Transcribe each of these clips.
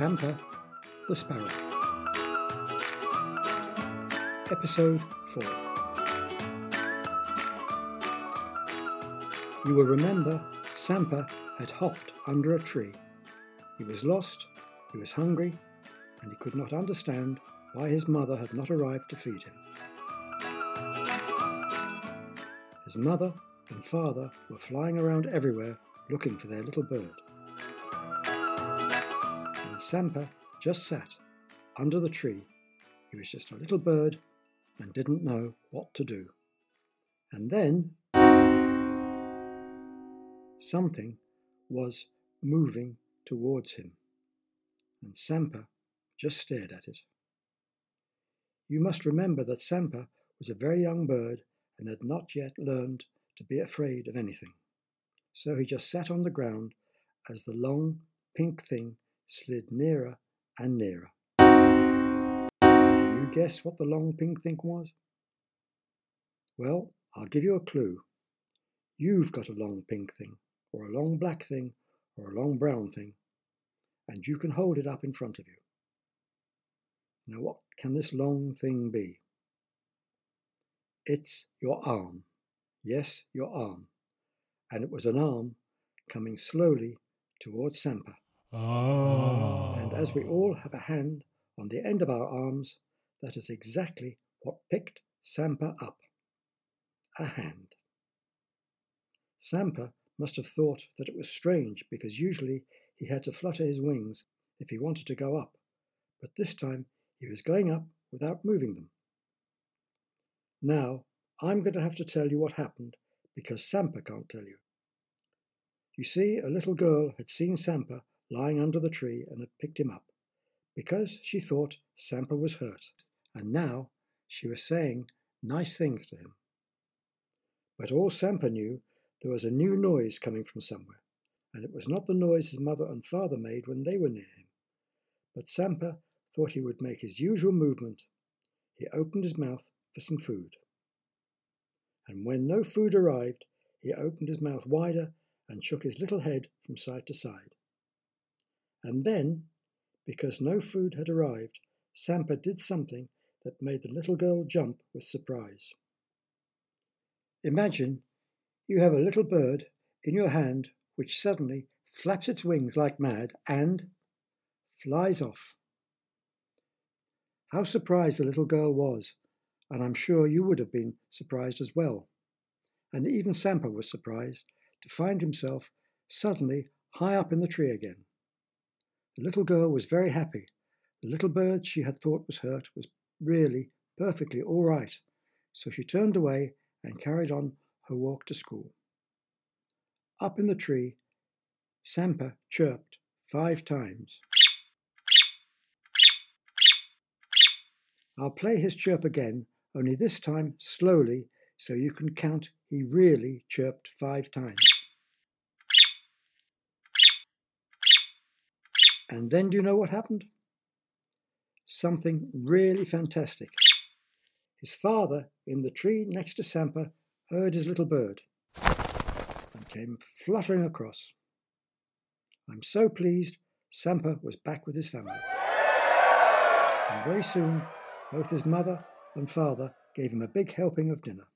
Sampa the Sparrow. Episode 4. You will remember Sampa had hopped under a tree. He was lost, he was hungry, and he could not understand why his mother had not arrived to feed him. His mother and father were flying around everywhere looking for their little bird. Sampa just sat under the tree. He was just a little bird and didn't know what to do. And then something was moving towards him, and Sampa just stared at it. You must remember that Sampa was a very young bird and had not yet learned to be afraid of anything. So he just sat on the ground as the long pink thing slid nearer and nearer. Can you guess what the long pink thing was? Well, I'll give you a clue. You've got a long pink thing, or a long black thing, or a long brown thing, and you can hold it up in front of you. Now, what can this long thing be? It's your arm. Yes, your arm. And it was an arm coming slowly towards Sampa. Oh. And as we all have a hand on the end of our arms, that is exactly what picked Sampa up. A hand. Sampa must have thought that it was strange because usually he had to flutter his wings if he wanted to go up, but this time he was going up without moving them. Now, I'm going to have to tell you what happened because Sampa can't tell you. You see, a little girl had seen Sampa lying under the tree and had picked him up because she thought Sampa was hurt, and now she was saying nice things to him. But all Sampa knew there was a new noise coming from somewhere, and it was not the noise his mother and father made when they were near him. But Sampa thought he would make his usual movement. He opened his mouth for some food. And when no food arrived, he opened his mouth wider and shook his little head from side to side. And then, because no food had arrived, Sampa did something that made the little girl jump with surprise. Imagine you have a little bird in your hand which suddenly flaps its wings like mad and flies off. How surprised the little girl was, and I'm sure you would have been surprised as well. And even Sampa was surprised to find himself suddenly high up in the tree again. The little girl was very happy. The little bird she had thought was hurt was really perfectly all right, so she turned away and carried on her walk to school. Up in the tree, Sampa chirped five times. I'll play his chirp again, only this time slowly, so you can count he really chirped five times. And then do you know what happened? Something really fantastic. His father, in the tree next to Sampa, heard his little bird and came fluttering across. I'm so pleased Sampa was back with his family. And very soon, both his mother and father gave him a big helping of dinner.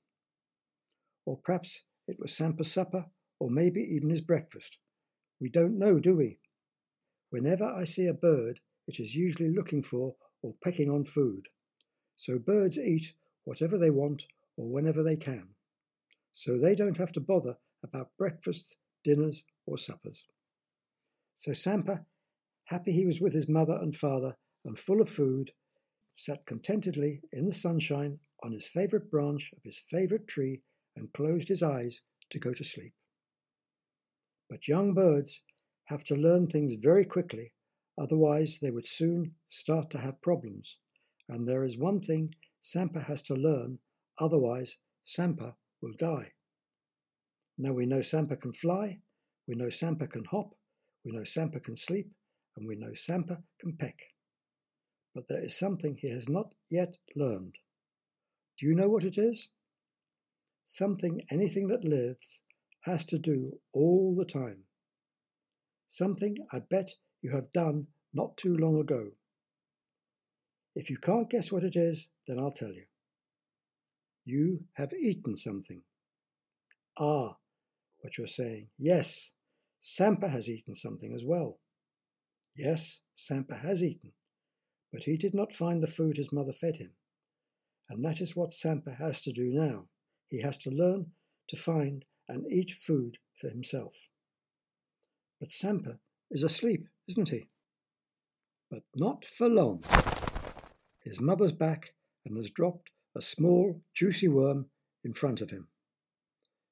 Or perhaps it was Sampa's supper, or maybe even his breakfast. We don't know, do we? Whenever I see a bird, it is usually looking for or pecking on food. So birds eat whatever they want or whenever they can. So they don't have to bother about breakfasts, dinners, or suppers. So Sampa, happy he was with his mother and father and full of food, sat contentedly in the sunshine on his favourite branch of his favourite tree and closed his eyes to go to sleep. But young birds have to learn things very quickly, otherwise, they would soon start to have problems. And there is one thing Sampa has to learn, otherwise, Sampa will die. Now we know Sampa can fly, we know Sampa can hop, we know Sampa can sleep, and we know Sampa can peck. But there is something he has not yet learned. Do you know what it is? Something anything that lives has to do all the time. Something I bet you have done not too long ago. If you can't guess what it is, then I'll tell you. You have eaten something. Ah, what you're saying. Yes, Sampa has eaten something as well. Yes, Sampa has eaten, but he did not find the food his mother fed him. And that is what Sampa has to do now. He has to learn to find and eat food for himself. But Sampa is asleep, isn't he? But not for long. His mother's back and has dropped a small, juicy worm in front of him.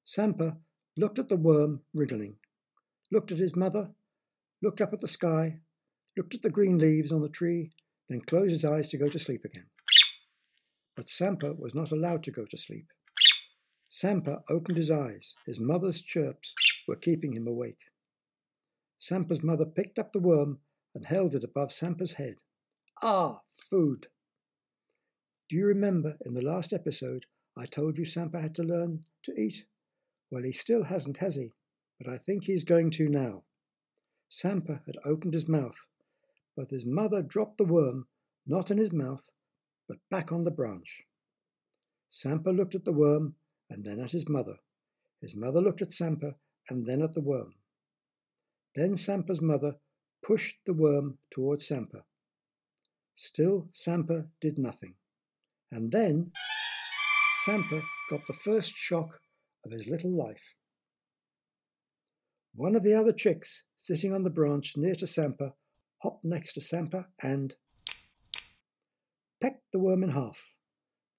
Sampa looked at the worm wriggling, looked at his mother, looked up at the sky, looked at the green leaves on the tree, then closed his eyes to go to sleep again. But Sampa was not allowed to go to sleep. Sampa opened his eyes. His mother's chirps were keeping him awake. Sampa's mother picked up the worm and held it above Sampa's head. Ah, food! Do you remember in the last episode I told you Sampa had to learn to eat? Well, he still hasn't, has he? But I think he's going to now. Sampa had opened his mouth, but his mother dropped the worm, not in his mouth, but back on the branch. Sampa looked at the worm and then at his mother. His mother looked at Sampa and then at the worm. Then Sampa's mother pushed the worm towards Sampa. Still, Sampa did nothing. And then Sampa got the first shock of his little life. One of the other chicks, sitting on the branch near to Sampa, hopped next to Sampa and pecked the worm in half.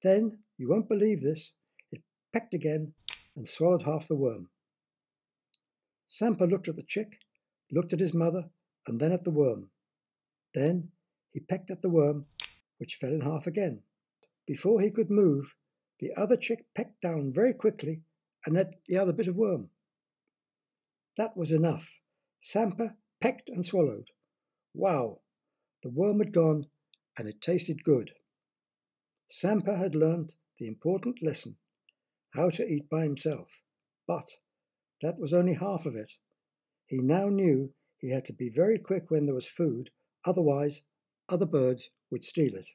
Then, you won't believe this, it pecked again and swallowed half the worm. Sampa looked at the chick, looked at his mother, and then at the worm. Then he pecked at the worm, which fell in half again. Before he could move, the other chick pecked down very quickly and ate the other bit of worm. That was enough. Sampa pecked and swallowed. Wow! The worm had gone, and it tasted good. Sampa had learnt the important lesson how to eat by himself. But that was only half of it. He now knew he had to be very quick when there was food, otherwise, other birds would steal it.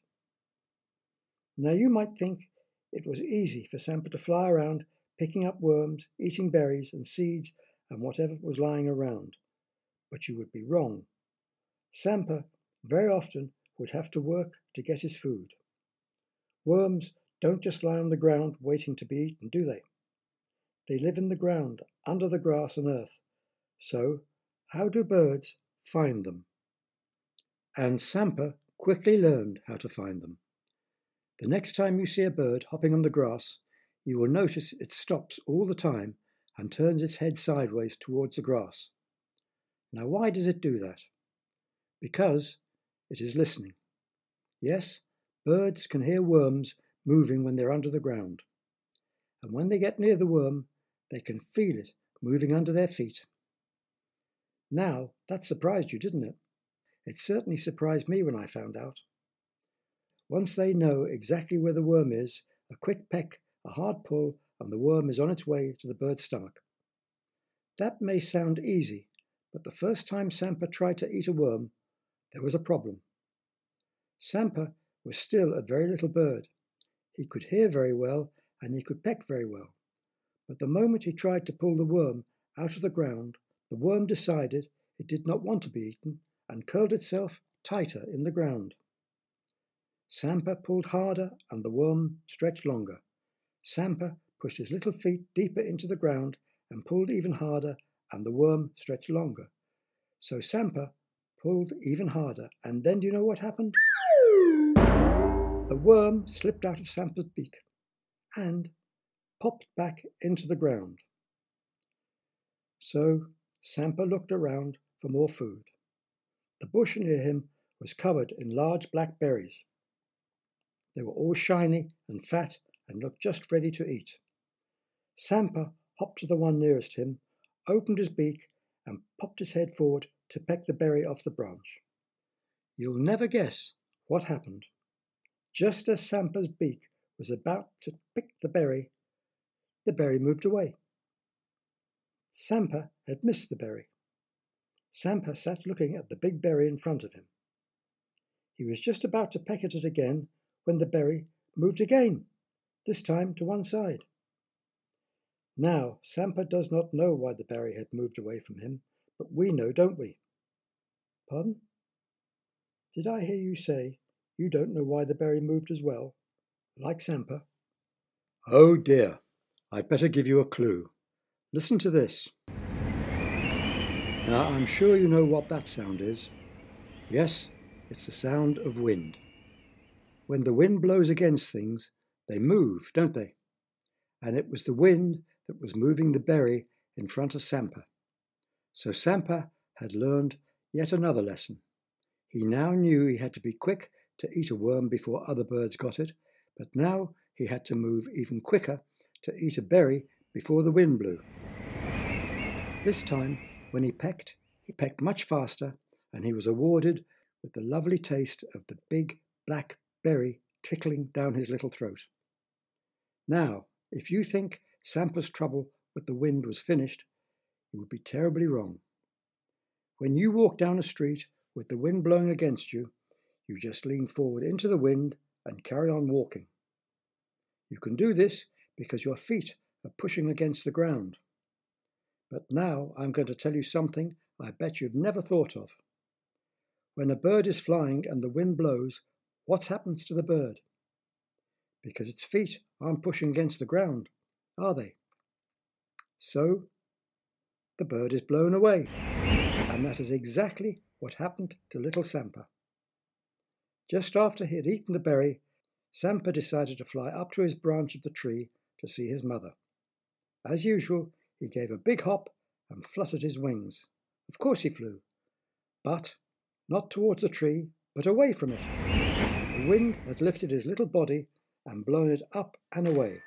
Now you might think it was easy for Sampa to fly around picking up worms, eating berries and seeds and whatever was lying around. But you would be wrong. Sampa very often would have to work to get his food. Worms don't just lie on the ground waiting to be eaten, do they? They live in the ground, under the grass and earth. So, how do birds find them? And Sampa quickly learned how to find them. The next time you see a bird hopping on the grass, you will notice it stops all the time and turns its head sideways towards the grass. Now, why does it do that? Because it is listening. Yes, birds can hear worms moving when they're under the ground. And when they get near the worm, they can feel it moving under their feet. Now, that surprised you, didn't it? It certainly surprised me when I found out. Once they know exactly where the worm is, a quick peck, a hard pull, and the worm is on its way to the bird's stomach. That may sound easy, but the first time Sampa tried to eat a worm, there was a problem. Sampa was still a very little bird. He could hear very well and he could peck very well. But the moment he tried to pull the worm out of the ground, the worm decided it did not want to be eaten and curled itself tighter in the ground. Sampa pulled harder and the worm stretched longer. Sampa pushed his little feet deeper into the ground and pulled even harder and the worm stretched longer. So Sampa pulled even harder and then do you know what happened? The worm slipped out of Sampa's beak and popped back into the ground. So Sampa looked around for more food. The bush near him was covered in large black berries. They were all shiny and fat and looked just ready to eat. Sampa hopped to the one nearest him, opened his beak, and popped his head forward to peck the berry off the branch. You'll never guess what happened. Just as Sampa's beak was about to pick the berry, the berry moved away. Sampa had missed the berry. Sampa sat looking at the big berry in front of him. He was just about to peck at it again when the berry moved again, this time to one side. Now, Sampa does not know why the berry had moved away from him, but we know, don't we? Pardon? Did I hear you say you don't know why the berry moved as well, like Sampa? Oh dear, I'd better give you a clue. Listen to this. Now, I'm sure you know what that sound is. Yes, it's the sound of wind. When the wind blows against things, they move, don't they? And it was the wind that was moving the berry in front of Sampa. So Sampa had learned yet another lesson. He now knew he had to be quick to eat a worm before other birds got it, but now he had to move even quicker to eat a berry before the wind blew. This time, when he pecked, he pecked much faster, and he was awarded with the lovely taste of the big black berry tickling down his little throat. Now, if you think Sampa's trouble with the wind was finished, you would be terribly wrong. When you walk down a street with the wind blowing against you, you just lean forward into the wind and carry on walking. You can do this because your feet pushing against the ground. But now I'm going to tell you something I bet you've never thought of. When a bird is flying and the wind blows, what happens to the bird? Because its feet aren't pushing against the ground, are they? So the bird is blown away. And that is exactly what happened to little Sampa. Just after he had eaten the berry, Sampa decided to fly up to his branch of the tree to see his mother. As usual, he gave a big hop and fluttered his wings. Of course he flew, but not towards the tree, but away from it. The wind had lifted his little body and blown it up and away.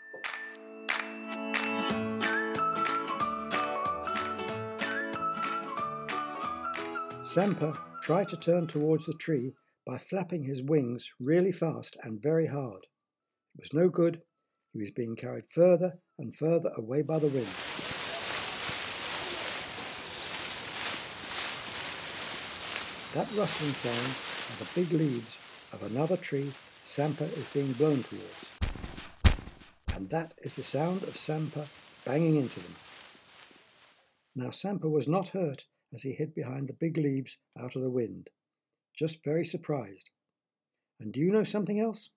Sampa tried to turn towards the tree by flapping his wings really fast and very hard. It was no good. He was being carried further and further away by the wind. That rustling sound are the big leaves of another tree Sampa is being blown towards. And that is the sound of Sampa banging into them. Now Sampa was not hurt as he hid behind the big leaves out of the wind, just very surprised. And do you know something else?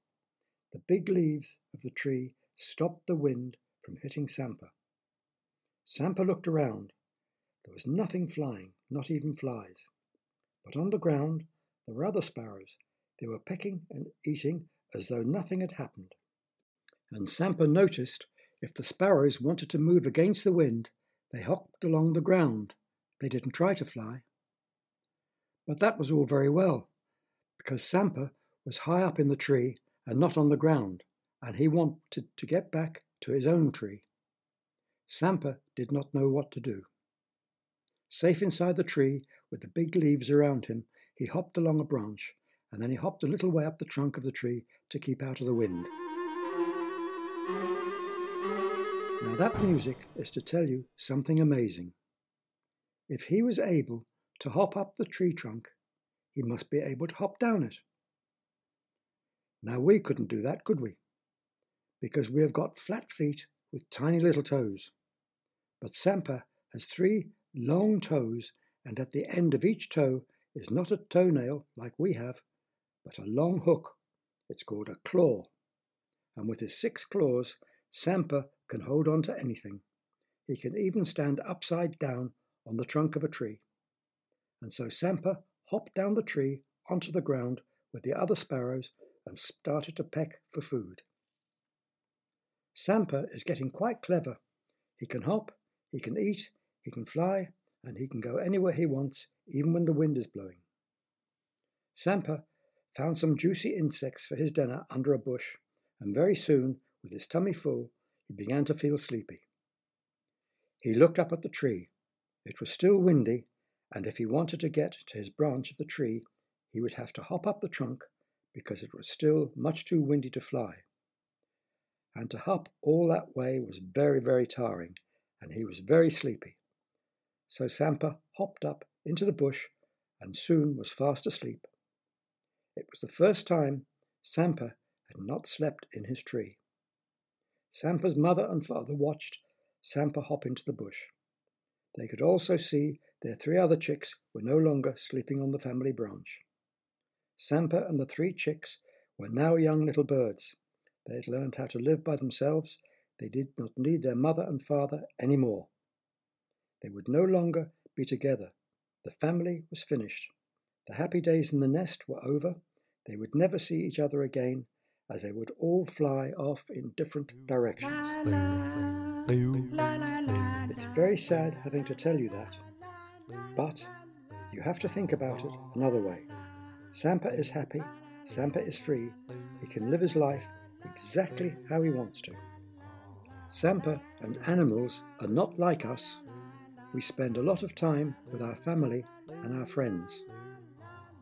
The big leaves of the tree stopped the wind from hitting Sampa. Sampa looked around. There was nothing flying, not even flies. But on the ground there were other sparrows. They were pecking and eating as though nothing had happened. And Sampa noticed if the sparrows wanted to move against the wind, they hopped along the ground they didn't try to fly. But that was all very well, because Sampa was high up in the tree and not on the ground, and he wanted to get back to his own tree. Sampa did not know what to do. Safe inside the tree, with the big leaves around him, he hopped along a branch, and then he hopped a little way up the trunk of the tree to keep out of the wind. Now, that music is to tell you something amazing. If he was able to hop up the tree trunk, he must be able to hop down it. Now we couldn't do that, could we? Because we have got flat feet with tiny little toes. But Sampa has three long toes, and at the end of each toe is not a toenail like we have, but a long hook. It's called a claw. And with his six claws, Sampa can hold on to anything. He can even stand upside down on the trunk of a tree. And so Sampa hopped down the tree onto the ground with the other sparrows and started to peck for food. Sampa is getting quite clever. He can hop, he can eat, he can fly, and he can go anywhere he wants, even when the wind is blowing. Sampa found some juicy insects for his dinner under a bush, and very soon, with his tummy full, he began to feel sleepy. He looked up at the tree. It was still windy, and if he wanted to get to his branch of the tree, he would have to hop up the trunk because it was still much too windy to fly. And to hop all that way was very, very tiring, and he was very sleepy. So Sampa hopped up into the bush and soon was fast asleep. It was the first time Sampa had not slept in his tree. Sampa's mother and father watched Sampa hop into the bush. They could also see their three other chicks were no longer sleeping on the family branch. Sampa and the three chicks were now young little birds. They had learned how to live by themselves. They did not need their mother and father any more. They would no longer be together. The family was finished. The happy days in the nest were over. They would never see each other again, as they would all fly off in different directions. It's very sad having to tell you that, but you have to think about it another way. Sampa is happy, Sampa is free, he can live his life exactly how he wants to. Sampa and animals are not like us. We spend a lot of time with our family and our friends.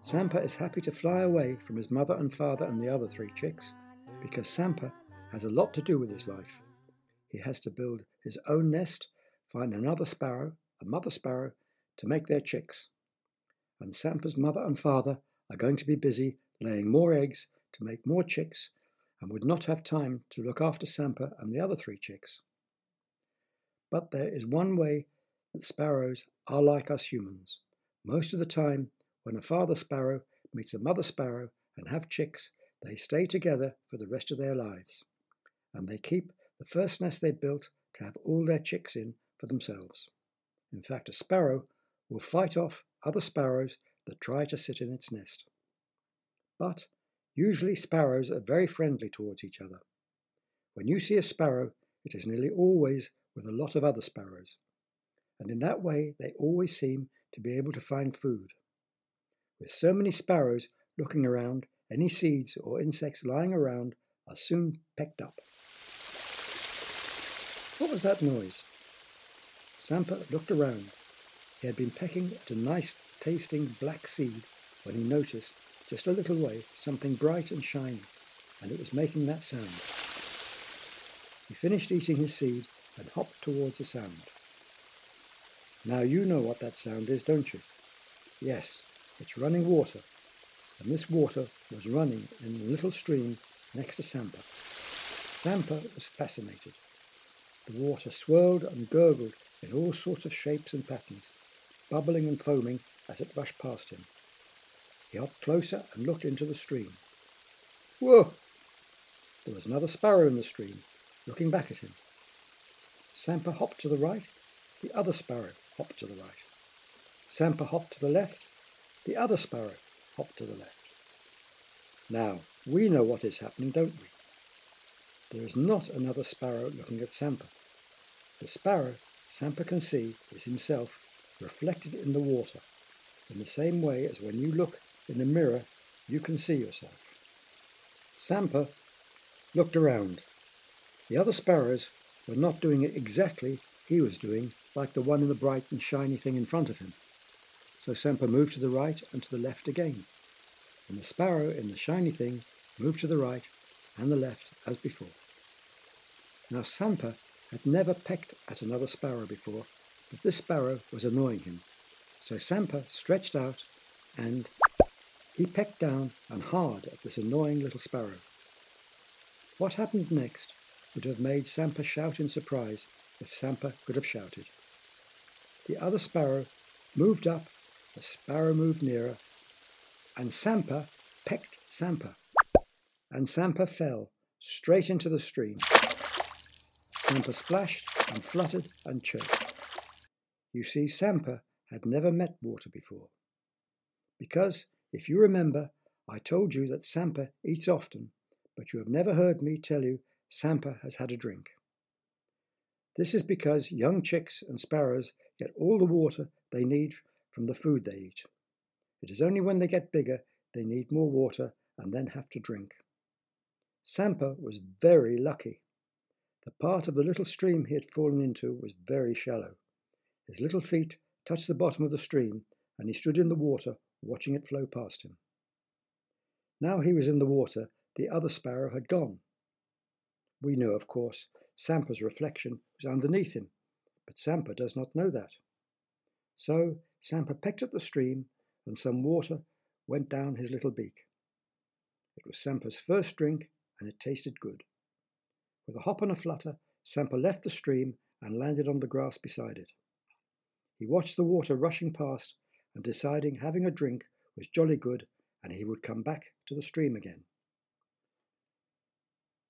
Sampa is happy to fly away from his mother and father and the other three chicks because Sampa has a lot to do with his life. He has to build his own nest, find another sparrow, a mother sparrow, to make their chicks. And Sampa's mother and father are going to be busy laying more eggs to make more chicks and would not have time to look after Sampa and the other three chicks. But there is one way that sparrows are like us humans. Most of the time, when a father sparrow meets a mother sparrow and have chicks, they stay together for the rest of their lives. And they keep the first nest they built to have all their chicks in for themselves. In fact, a sparrow will fight off other sparrows that try to sit in its nest. But Usually sparrows are very friendly towards each other. When you see a sparrow, it is nearly always with a lot of other sparrows, and in that way they always seem to be able to find food. With so many sparrows looking around, any seeds or insects lying around are soon pecked up. What was that noise? Sampa looked around. He had been pecking at a nice tasting black seed when he noticed just a little way, something bright and shiny, and it was making that sound. He finished eating his seed and hopped towards the sound. Now you know what that sound is, don't you? Yes, it's running water, and this water was running in a little stream next to Sampa. Sampa was fascinated. The water swirled and gurgled in all sorts of shapes and patterns, bubbling and foaming as it rushed past him. He hopped closer and looked into the stream. Whoa! There was another sparrow in the stream, looking back at him. Sampa hopped to the right, the other sparrow hopped to the right. Sampa hopped to the left, the other sparrow hopped to the left. Now, we know what is happening, don't we? There is not another sparrow looking at Sampa. The sparrow Sampa can see is himself reflected in the water, in the same way as when you look in the mirror, you can see yourself. Sampa looked around. The other sparrows were not doing it exactly he was doing, like the one in the bright and shiny thing in front of him. So Sampa moved to the right and to the left again, and the sparrow in the shiny thing moved to the right and the left as before. Now Sampa had never pecked at another sparrow before, but this sparrow was annoying him. So Sampa stretched out and he pecked down and hard at this annoying little sparrow. What happened next would have made Sampa shout in surprise if Sampa could have shouted. The other sparrow moved up, the sparrow moved nearer, and Sampa pecked Sampa. And Sampa fell straight into the stream. Sampa splashed and fluttered and chirped. You see, Sampa had never met water before. Because if you remember, I told you that Sampa eats often, but you have never heard me tell you Sampa has had a drink. This is because young chicks and sparrows get all the water they need from the food they eat. It is only when they get bigger they need more water and then have to drink. Sampa was very lucky. The part of the little stream he had fallen into was very shallow. His little feet touched the bottom of the stream, and he stood in the water watching it flow past him. Now he was in the water, the other sparrow had gone. We know, of course, Sampa's reflection was underneath him, but Sampa does not know that. So Sampa pecked at the stream, and some water went down his little beak. It was Sampa's first drink, and it tasted good. With a hop and a flutter, Sampa left the stream and landed on the grass beside it. He watched the water rushing past and deciding having a drink was jolly good and he would come back to the stream again.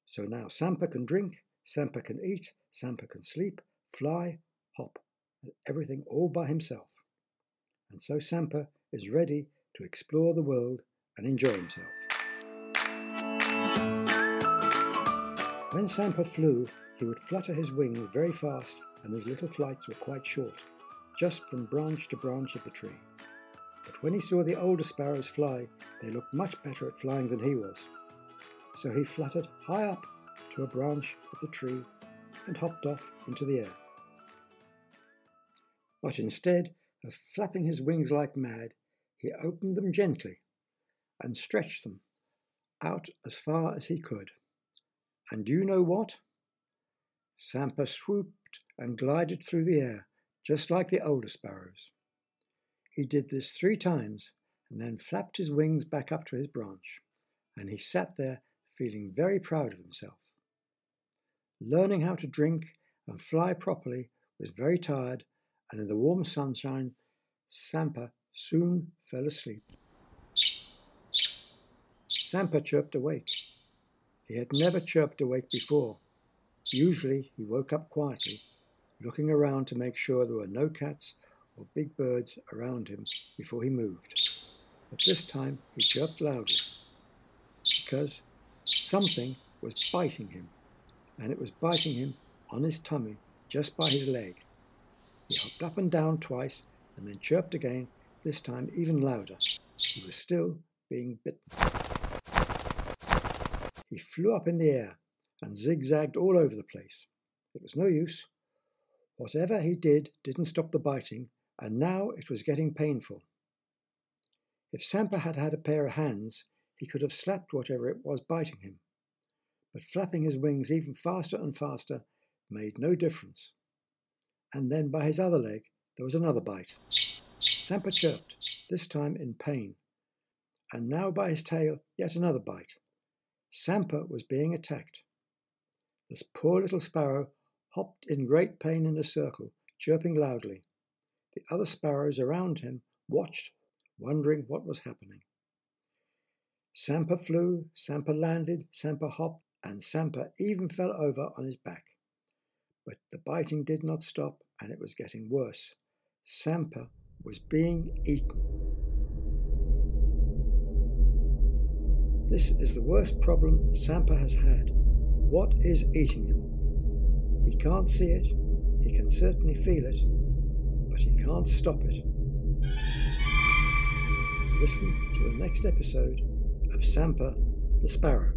So now Sampa can drink, Sampa can eat, Sampa can sleep, fly, hop, everything all by himself. And so Sampa is ready to explore the world and enjoy himself. When Sampa flew, he would flutter his wings very fast, and his little flights were quite short, just from branch to branch of the tree. When he saw the older sparrows fly, they looked much better at flying than he was. So he fluttered high up to a branch of the tree and hopped off into the air. But instead of flapping his wings like mad, he opened them gently and stretched them out as far as he could. And do you know what? Sampa swooped and glided through the air, just like the older sparrows. He did this three times and then flapped his wings back up to his branch, and he sat there feeling very proud of himself. Learning how to drink and fly properly was very tired, and in the warm sunshine, Sampa soon fell asleep. Sampa chirped awake. He had never chirped awake before. Usually he woke up quietly, looking around to make sure there were no cats or big birds around him before he moved. But this time he chirped loudly because something was biting him, and it was biting him on his tummy just by his leg. He hopped up and down twice and then chirped again, this time even louder. He was still being bitten. He flew up in the air and zigzagged all over the place. It was no use. Whatever he did didn't stop the biting, and now it was getting painful. If Sampa had had a pair of hands, he could have slapped whatever it was biting him. But flapping his wings even faster and faster made no difference. And then by his other leg there was another bite. Sampa chirped, this time in pain. And now by his tail yet another bite. Sampa was being attacked. This poor little sparrow hopped in great pain in a circle, chirping loudly. The other sparrows around him watched, wondering what was happening. Sampa flew, Sampa landed, Sampa hopped, and Sampa even fell over on his back. But the biting did not stop, and it was getting worse. Sampa was being eaten. This is the worst problem Sampa has had. What is eating him? He can't see it, he can certainly feel it, but he can't stop it. Listen to the next episode of Sampa the Sparrow.